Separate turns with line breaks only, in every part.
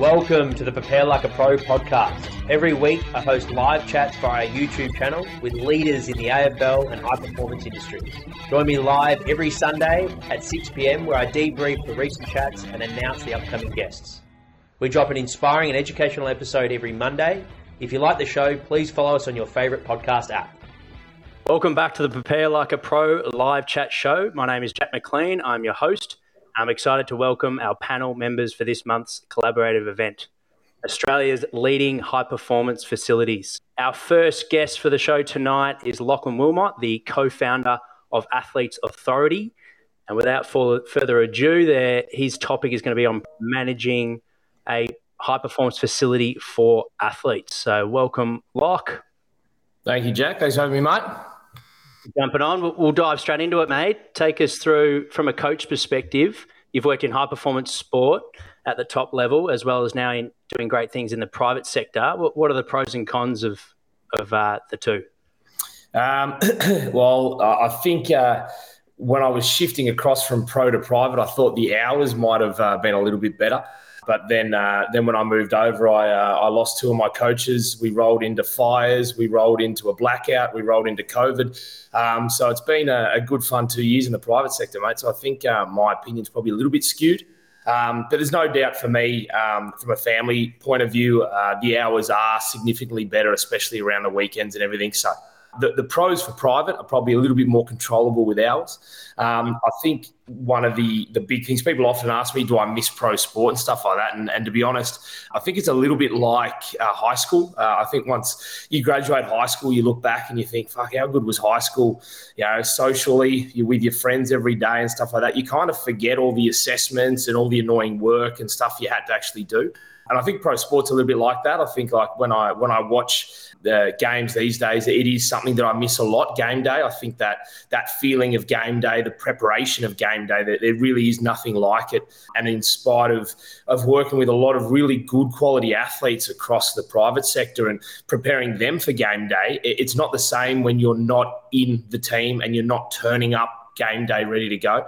Welcome to the Prepare Like a Pro podcast. Every week, I host live chats via our YouTube channel with leaders in the AFL and high performance industries. Join me live every Sunday at 6 pm, where I debrief the recent chats and announce the upcoming guests. We drop an inspiring and educational episode every Monday. If you like the show, please follow us on your favourite podcast app. Welcome back to the Prepare Like a Pro live chat show. My name is Jack McLean. I'm your host. I'm excited to welcome our panel members for this month's collaborative event, Australia's leading high performance facilities. Our first guest for the show tonight is Lachlan Wilmot, the co founder of Athletes Authority. And without further ado, there his topic is going to be on managing a high performance facility for athletes. So, welcome, Lock.
Thank you, Jack. Thanks for having me, mate.
Jumping on, we'll, we'll dive straight into it, mate. Take us through from a coach perspective. You've worked in high performance sport at the top level, as well as now in doing great things in the private sector. What, what are the pros and cons of of uh, the two?
Um, well, I think uh, when I was shifting across from pro to private, I thought the hours might have uh, been a little bit better. But then, uh, then when I moved over, I, uh, I lost two of my coaches. We rolled into fires, we rolled into a blackout, we rolled into COVID. Um, so it's been a, a, good fun two years in the private sector, mate. So I think uh, my opinion's probably a little bit skewed. Um, but there's no doubt for me, um, from a family point of view, uh, the hours are significantly better, especially around the weekends and everything. So the, the pros for private are probably a little bit more controllable with hours. Um, I think one of the the big things people often ask me, do I miss pro sport and stuff like that? And, and to be honest, I think it's a little bit like uh, high school. Uh, I think once you graduate high school, you look back and you think, fuck, how good was high school? You know, socially, you're with your friends every day and stuff like that. You kind of forget all the assessments and all the annoying work and stuff you had to actually do. And I think pro sport's a little bit like that. I think like when I when I watch the games these days, it is something that I miss a lot. Game day, I think that that feeling of game day, the preparation of game day, that there really is nothing like it. And in spite of of working with a lot of really good quality athletes across the private sector and preparing them for game day, it's not the same when you're not in the team and you're not turning up game day ready to go.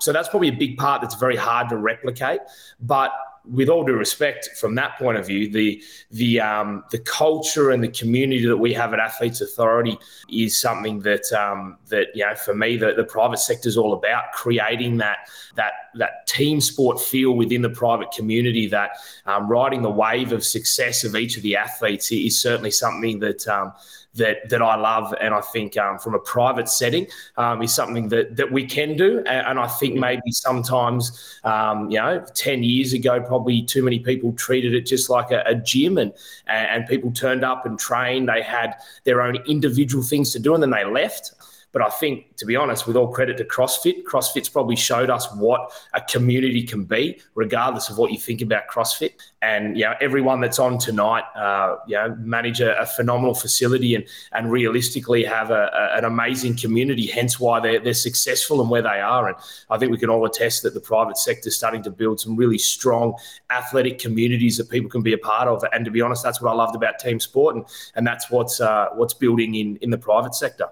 So that's probably a big part that's very hard to replicate. But with all due respect, from that point of view, the the um, the culture and the community that we have at Athletes Authority is something that um, that you know for me the, the private sector is all about creating that that that team sport feel within the private community. That um, riding the wave of success of each of the athletes is certainly something that um, that that I love, and I think um, from a private setting um, is something that that we can do. And, and I think maybe sometimes, um, you know, ten years ago, probably too many people treated it just like a, a gym, and and people turned up and trained. They had their own individual things to do, and then they left. But I think, to be honest, with all credit to CrossFit, CrossFit's probably showed us what a community can be, regardless of what you think about CrossFit. And you know, everyone that's on tonight, uh, you know, manage a, a, phenomenal facility and and realistically have a, a, an amazing community. Hence why they're they're successful and where they are. And I think we can all attest that the private sector is starting to build some really strong athletic communities that people can be a part of. And to be honest, that's what I loved about team sport, and and that's what's uh, what's building in in the private sector.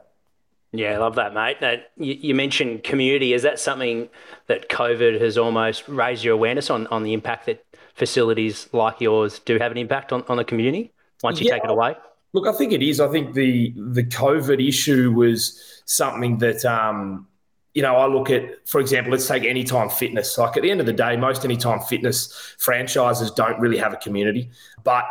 Yeah, I love that, mate. That you, you, mentioned community. Is that something that COVID has almost raised your awareness on, on the impact that facilities like yours do have an impact on, on the community once you yeah. take it away?
Look, I think it is. I think the the COVID issue was something that um, you know, I look at, for example, let's take Anytime Fitness. Like at the end of the day, most Anytime Fitness franchises don't really have a community, but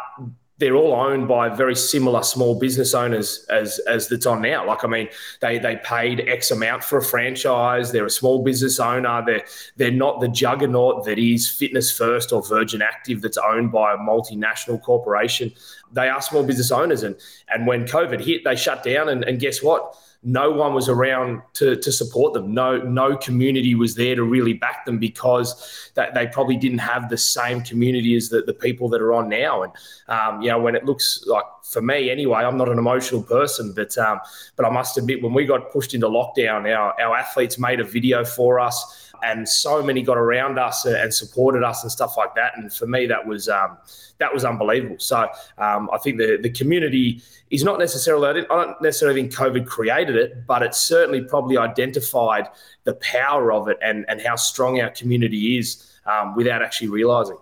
they're all owned by very similar small business owners as as that's on now. Like I mean, they they paid X amount for a franchise. They're a small business owner. They're they're not the juggernaut that is Fitness First or Virgin Active that's owned by a multinational corporation. They are small business owners, and and when COVID hit, they shut down. And, and guess what? No one was around to, to support them. No, no community was there to really back them because that they probably didn't have the same community as the, the people that are on now. And um, you know, when it looks like for me anyway, I'm not an emotional person, but um, but I must admit, when we got pushed into lockdown, our our athletes made a video for us and so many got around us and supported us and stuff like that. And for me, that was um, that was unbelievable. So um, I think the the community is not necessarily I, I don't necessarily think COVID created it, but it certainly probably identified the power of it and and how strong our community is um, without actually realizing.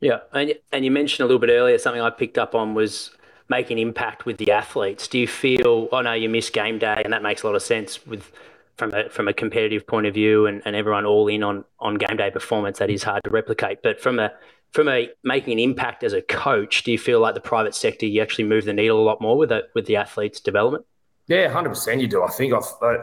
Yeah, and and you mentioned a little bit earlier something I picked up on was making impact with the athletes. Do you feel? I oh know you miss game day, and that makes a lot of sense with from a from a competitive point of view, and, and everyone all in on on game day performance. That is hard to replicate. But from a from a making an impact as a coach, do you feel like the private sector you actually move the needle a lot more with it with the athletes' development?
Yeah, hundred percent. You do. I think I've. Uh,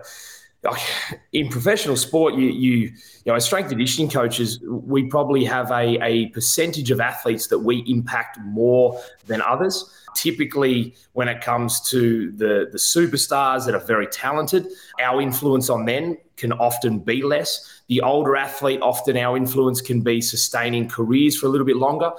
in professional sport, you, you, you know, as strength conditioning coaches, we probably have a, a percentage of athletes that we impact more than others. Typically, when it comes to the, the superstars that are very talented, our influence on them can often be less. The older athlete, often our influence can be sustaining careers for a little bit longer.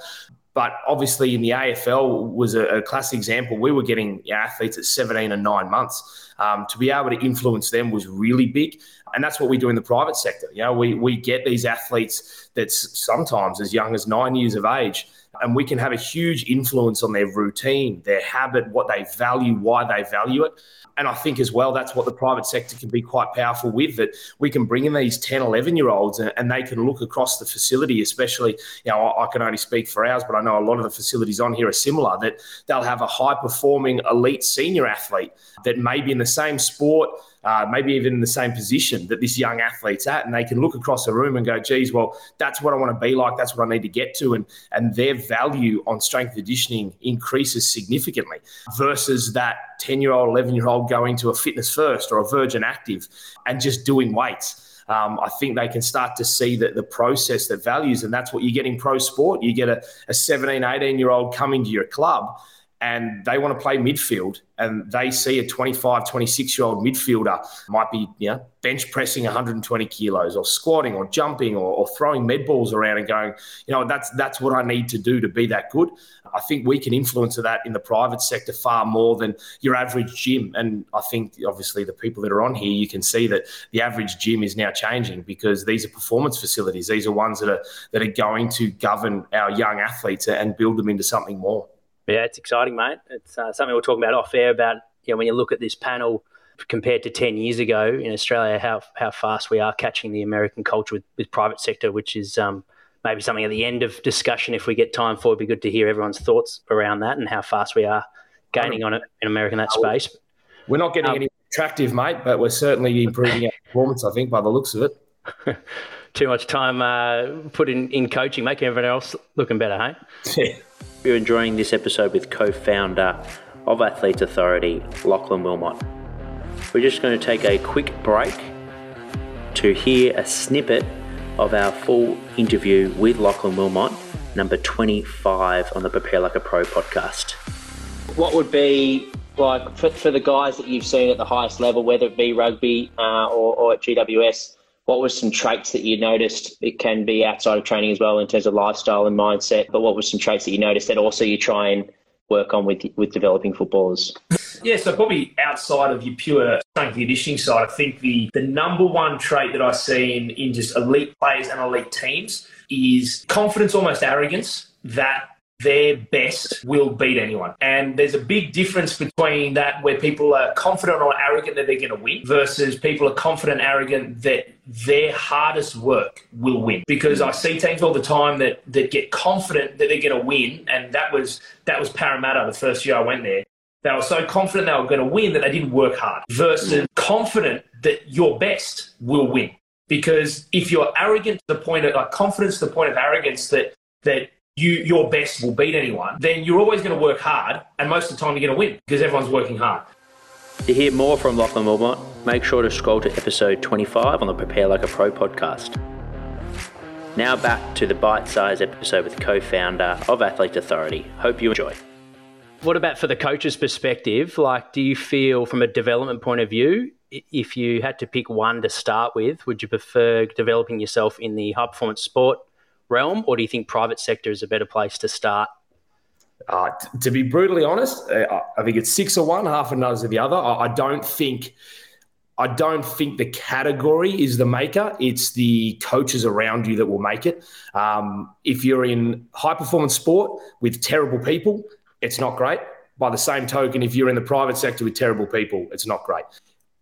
But obviously, in the AFL was a, a classic example. We were getting athletes at 17 and nine months. Um, to be able to influence them was really big. And that's what we do in the private sector. You know, we, we get these athletes that's sometimes as young as nine years of age, and we can have a huge influence on their routine, their habit, what they value, why they value it. And I think as well, that's what the private sector can be quite powerful with that we can bring in these 10, 11 year olds and, they can look across the facility, especially, you know, I, I can only speak for ours, but I know a lot of the facilities on here are similar that they'll have a high performing elite senior athlete that may be in the same sport, uh, maybe even in the same position that this young athlete's at, and they can look across the room and go, "Geez, well, that's what I want to be like. That's what I need to get to," and and their value on strength conditioning increases significantly versus that ten year old, eleven year old going to a fitness first or a Virgin Active and just doing weights. Um, I think they can start to see that the process that values, and that's what you get in pro sport. You get a, a 17, 18 year old coming to your club and they want to play midfield and they see a 25 26 year old midfielder might be you know bench pressing 120 kilos or squatting or jumping or, or, throwing med balls around and going you know that's that's what i need to do to be that good. I think we can influence that in the private sector far more than your average gym and i think obviously the people that are on here you can see that the average gym is now changing because these are performance facilities. These are ones that are that are going to govern our young athletes and build them into something more
yeah, it's exciting, mate. It's uh, something we're talking about off air about, you know, when you look at this panel compared to 10 years ago in Australia, how, how fast we are catching the American culture with, with private sector, which is um, maybe something at the end of discussion, if we get time for, it'd be good to hear everyone's thoughts around that and how fast we are gaining on it in America in that space.
We're not getting um, any attractive, mate, but we're certainly improving our performance, I think, by the looks of it.
Too much time uh, put in, in coaching, making everyone else looking better, hey? Yeah. You're enjoying this episode with co founder of Athletes Authority, Lachlan Wilmot. We're just going to take a quick break to hear a snippet of our full interview with Lachlan Wilmot, number 25 on the Prepare Like a Pro podcast. What would be like for, for the guys that you've seen at the highest level, whether it be rugby uh, or, or at GWS, what were some traits that you noticed? It can be outside of training as well in terms of lifestyle and mindset, but what were some traits that you noticed that also you try and work on with with developing footballers?
Yeah, so probably outside of your pure strength conditioning side, I think the the number one trait that I see in, in just elite players and elite teams is confidence, almost arrogance. That their best will beat anyone. And there's a big difference between that where people are confident or arrogant that they're going to win versus people are confident, arrogant that their hardest work will win. Because I see teams all the time that, that get confident that they're going to win. And that was, that was Parramatta the first year I went there. They were so confident they were going to win that they didn't work hard versus confident that your best will win. Because if you're arrogant to the point of like confidence to the point of arrogance that that you your best will beat anyone, then you're always going to work hard, and most of the time you're going to win because everyone's working hard.
To hear more from Lachlan Wilmot, make sure to scroll to episode 25 on the Prepare Like a Pro podcast. Now back to the bite-sized episode with co-founder of Athlete Authority. Hope you enjoy. What about for the coach's perspective? Like, do you feel from a development point of view, if you had to pick one to start with, would you prefer developing yourself in the high performance sport realm, or do you think private sector is a better place to start?
Uh, t- to be brutally honest, uh, I think it's six or one, half a dozen of the other. I, I don't think. I don't think the category is the maker. It's the coaches around you that will make it. Um, if you're in high performance sport with terrible people, it's not great. By the same token, if you're in the private sector with terrible people, it's not great.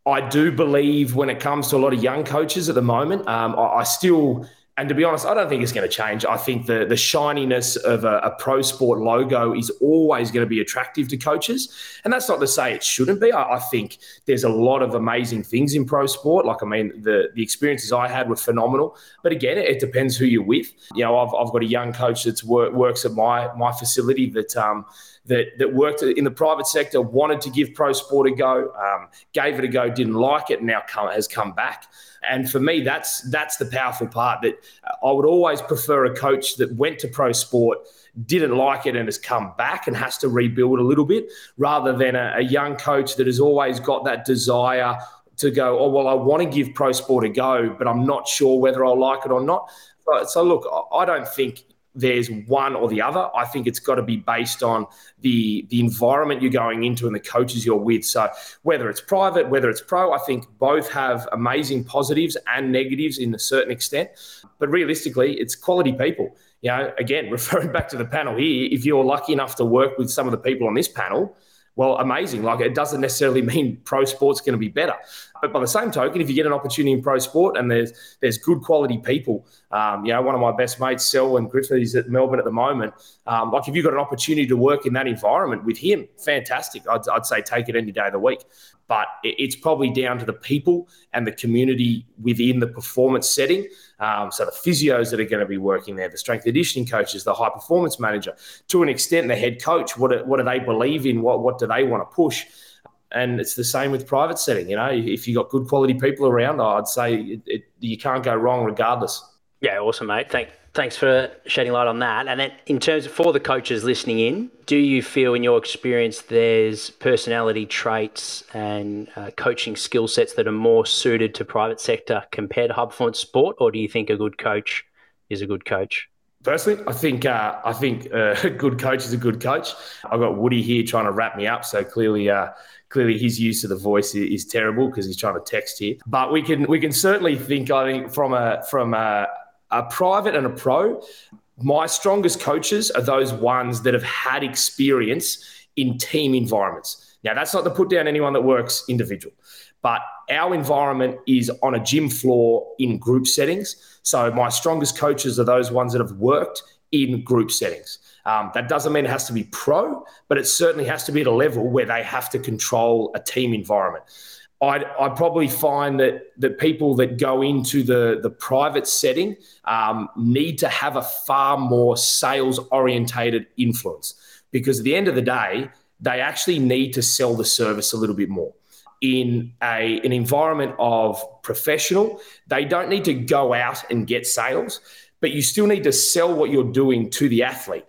I do believe when it comes to a lot of young coaches at the moment, um, I, I still and to be honest, I don't think it's going to change. I think the the shininess of a, a, pro sport logo is always going to be attractive to coaches, and that's not to say it shouldn't be. I, I, think there's a lot of amazing things in pro sport. Like I mean, the the experiences I had were phenomenal. But again, it, depends who you're with. You know, I've, I've got a young coach that work, works at my my facility that. Um, that, that worked in the private sector, wanted to give pro sport a go, um, gave it a go, didn't like it, now come, has come back. And for me, that's that's the powerful part. That I would always prefer a coach that went to pro sport, didn't like it, and has come back and has to rebuild a little bit, rather than a, a young coach that has always got that desire to go. Oh well, I want to give pro sport a go, but I'm not sure whether I'll like it or not. So look, I don't think there's one or the other. I think it's got to be based on the the environment you're going into and the coaches you're with. So whether it's private, whether it's pro, I think both have amazing positives and negatives in a certain extent. But realistically, it's quality people. You know, again, referring back to the panel here, if you're lucky enough to work with some of the people on this panel, well, amazing. Like it doesn't necessarily mean pro sport's going to be better. But by the same token, if you get an opportunity in pro sport and there's there's good quality people, um, you know, one of my best mates, Selwyn Griffith, is at Melbourne at the moment. Um, like if you've got an opportunity to work in that environment with him, fantastic. I'd, I'd say take it any day of the week. But it's probably down to the people and the community within the performance setting. Um, so the physios that are going to be working there, the strength conditioning coaches, the high performance manager, to an extent, the head coach. What do, what do they believe in? What what do they want to push? And it's the same with private setting. You know, if you've got good quality people around, I'd say it, it, you can't go wrong regardless.
Yeah, awesome, mate. Thank, thanks for shedding light on that. And then, in terms of for the coaches listening in, do you feel, in your experience, there's personality traits and uh, coaching skill sets that are more suited to private sector compared to high performance sport, or do you think a good coach is a good coach?
Personally, I think uh, I think uh, a good coach is a good coach. I've got Woody here trying to wrap me up, so clearly uh, clearly his use of the voice is, terrible because he's trying to text here. But we can we can certainly think I think from a from a, a private and a pro. My strongest coaches are those ones that have had experience in team environments. Now, that's not to put down anyone that works individual, but our environment is on a gym floor in group settings. So, my strongest coaches are those ones that have worked in group settings. Um, that doesn't mean it has to be pro, but it certainly has to be at a level where they have to control a team environment. I'd, I'd probably find that that people that go into the the private setting um, need to have a far more sales orientated influence because at the end of the day, they actually need to sell the service a little bit more. In a an environment of professional, they don't need to go out and get sales, but you still need to sell what you're doing to the athlete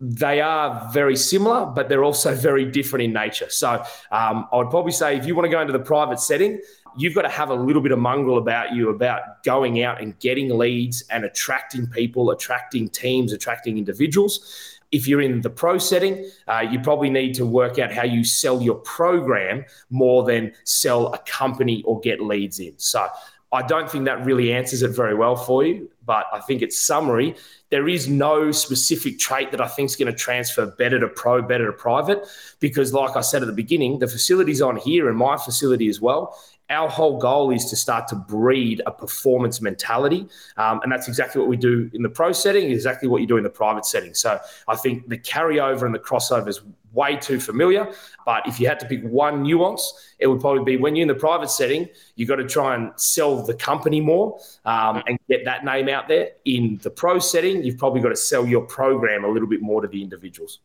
they are very similar, but they're also very different in nature. So um, I would probably say if you want to go into the private setting, you've got to have a little bit of mongrel about you about going out and getting leads and attracting people, attracting teams, attracting individuals. If you're in the pro setting, uh, you probably need to work out how you sell your program more than sell a company or get leads in. So I don't think that really answers it very well for you, but I think it's summary. There is no specific trait that I think is going to transfer better to pro, better to private, because like I said at the beginning, the facilities on here and my facility as well our whole goal is to start to breed a performance mentality. Um, and that's exactly what we do in the pro setting, exactly what you do in the private setting. So I think the carryover and the crossover is way too familiar. But if you had to pick one nuance, it would probably be when you're in the private setting, you've got to try and sell the company more um, and get that name out there. In the pro setting, you've probably got to sell your program a little bit more to the individuals.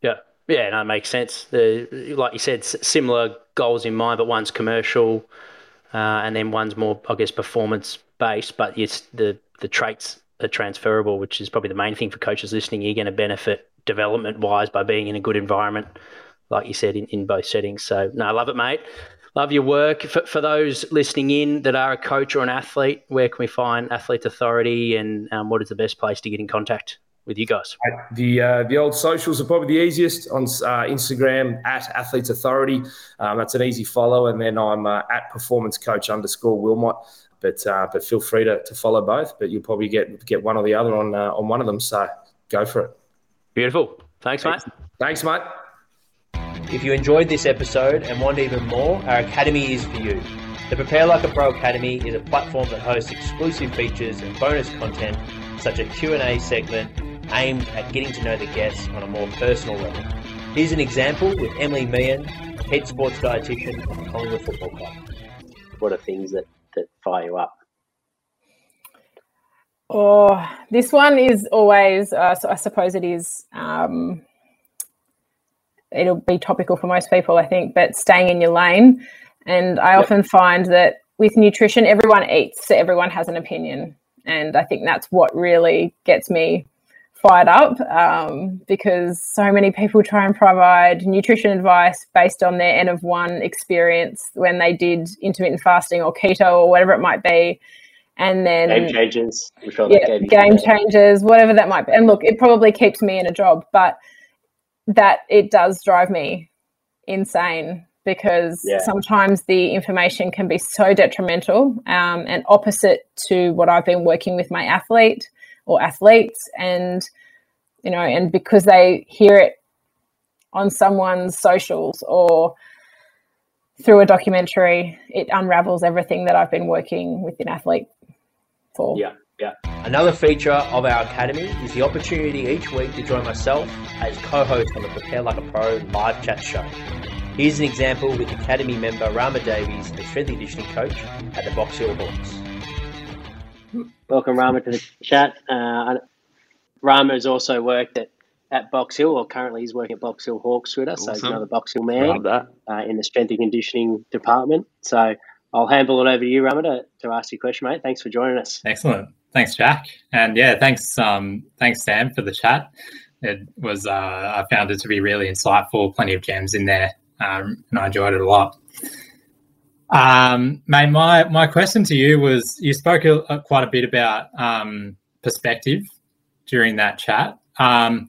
Yeah. Yeah, no, it makes sense. The, like you said, similar goals in mind, but one's commercial, uh, and then one's more, I guess, performance based. But yes, the the traits are transferable, which is probably the main thing for coaches listening. You're going to benefit development wise by being in a good environment, like you said, in, in both settings. So, no, I love it, mate. Love your work. For, for those listening in that are a coach or an athlete, where can we find Athlete Authority and um, what is the best place to get in contact? with you guys?
The uh, the old socials are probably the easiest on uh, Instagram at Athletes Authority. Um, that's an easy follow, and then I'm uh, at Performance Coach underscore Wilmot. But uh, but feel free to, to follow both. But you'll probably get get one or the other on uh, on one of them. So go for it.
Beautiful. Thanks, Thanks. mate.
Thanks, mate.
If you enjoyed this episode and want even more, our academy is for you. The Prepare Like a Pro Academy is a platform that hosts exclusive features and bonus content such as a Q&A segment aimed at getting to know the guests on a more personal level. Here's an example with Emily Meehan, head sports dietitian of the Collingwood Football Club.
What are things that, that fire you up?
Oh, this one is always, uh, so I suppose it is, um, it'll be topical for most people, I think, but staying in your lane. And I yep. often find that with nutrition, everyone eats, so everyone has an opinion. And I think that's what really gets me fired up um, because so many people try and provide nutrition advice based on their N of one experience when they did intermittent fasting or keto or whatever it might be. And then
Game Changers,
sure yeah, Game Changers, whatever that might be. And look, it probably keeps me in a job, but that it does drive me insane because yeah. sometimes the information can be so detrimental um, and opposite to what I've been working with my athlete or athletes and you know and because they hear it on someone's socials or through a documentary it unravels everything that I've been working with an athlete for.
Yeah. Yeah.
Another feature of our academy is the opportunity each week to join myself as co-host on the Prepare Like a Pro live chat show. Here's an example with Academy member Rama Davies, the strength and conditioning coach at the Box Hill Hawks.
Welcome, Rama, to the chat. Uh, Rama has also worked at, at Box Hill, or currently he's working at Box Hill Hawks with us, awesome. so he's another Box Hill man uh, in the strength and conditioning department. So I'll handle it over to you, Rama, to, to ask your question, mate. Thanks for joining us.
Excellent. Thanks, Jack. And yeah, thanks, um, thanks, Sam, for the chat. It was, uh, I found it to be really insightful, plenty of gems in there, um, and I enjoyed it a lot. Um, mate, my my question to you was: you spoke quite a bit about um, perspective during that chat, um,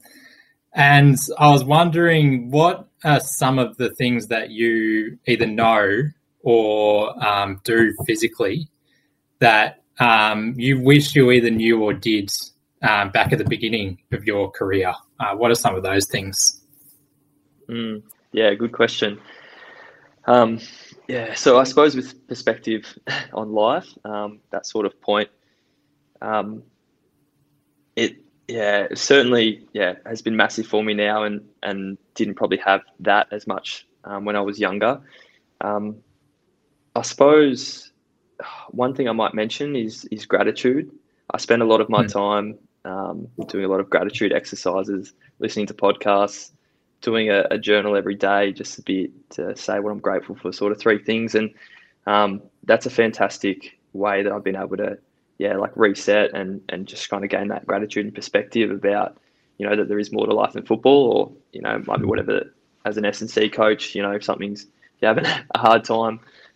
and I was wondering what are some of the things that you either know or um, do physically that um, you wish you either knew or did um, back at the beginning of your career? Uh, what are some of those things?
Mm, yeah, good question. Um, yeah, so I suppose with perspective on life, um, that sort of point, um, it yeah certainly yeah has been massive for me now, and and didn't probably have that as much um, when I was younger. Um, I suppose one thing I might mention is is gratitude. I spend a lot of my mm. time um, doing a lot of gratitude exercises, listening to podcasts, doing a, a, journal every day just a bit to say what I'm grateful for, sort of three things. And um, that's a fantastic way that I've been able to, yeah, like reset and, and just kind of gain that gratitude and perspective about, you know, that there is more to life than football or, you know, maybe whatever, as an S&C coach, you know, if something's, if you're having a hard time,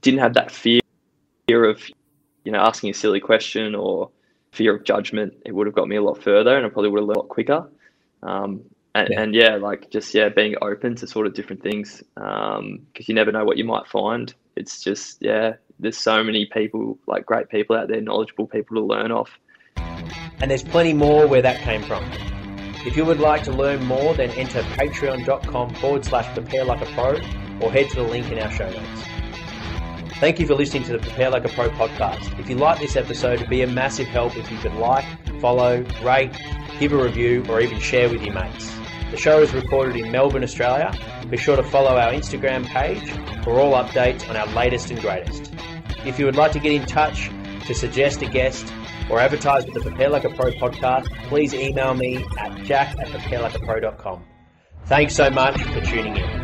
didn't have that fear fear of, you know, asking a silly question or fear of judgment, it would have got me a lot further, and I probably would have learned a lot quicker. Um, and yeah. and yeah, like just yeah, being open to sort of different things because um, you never know what you might find. It's just yeah, there's so many people, like great people out there, knowledgeable people to learn off.
And there's plenty more where that came from. If you would like to learn more, then enter patreon.com forward slash prepare like a pro or head to the link in our show notes. Thank you for listening to the Prepare Like a Pro podcast. If you like this episode, it'd be a massive help if you could like, follow, rate, give a review, or even share with your mates. The show is recorded in Melbourne, Australia. Be sure to follow our Instagram page for all updates on our latest and greatest. If you would like to get in touch to suggest a guest or advertise with the Prepare Like a Pro podcast, please email me at jack at preparelikeapro.com. Thanks so much for tuning in.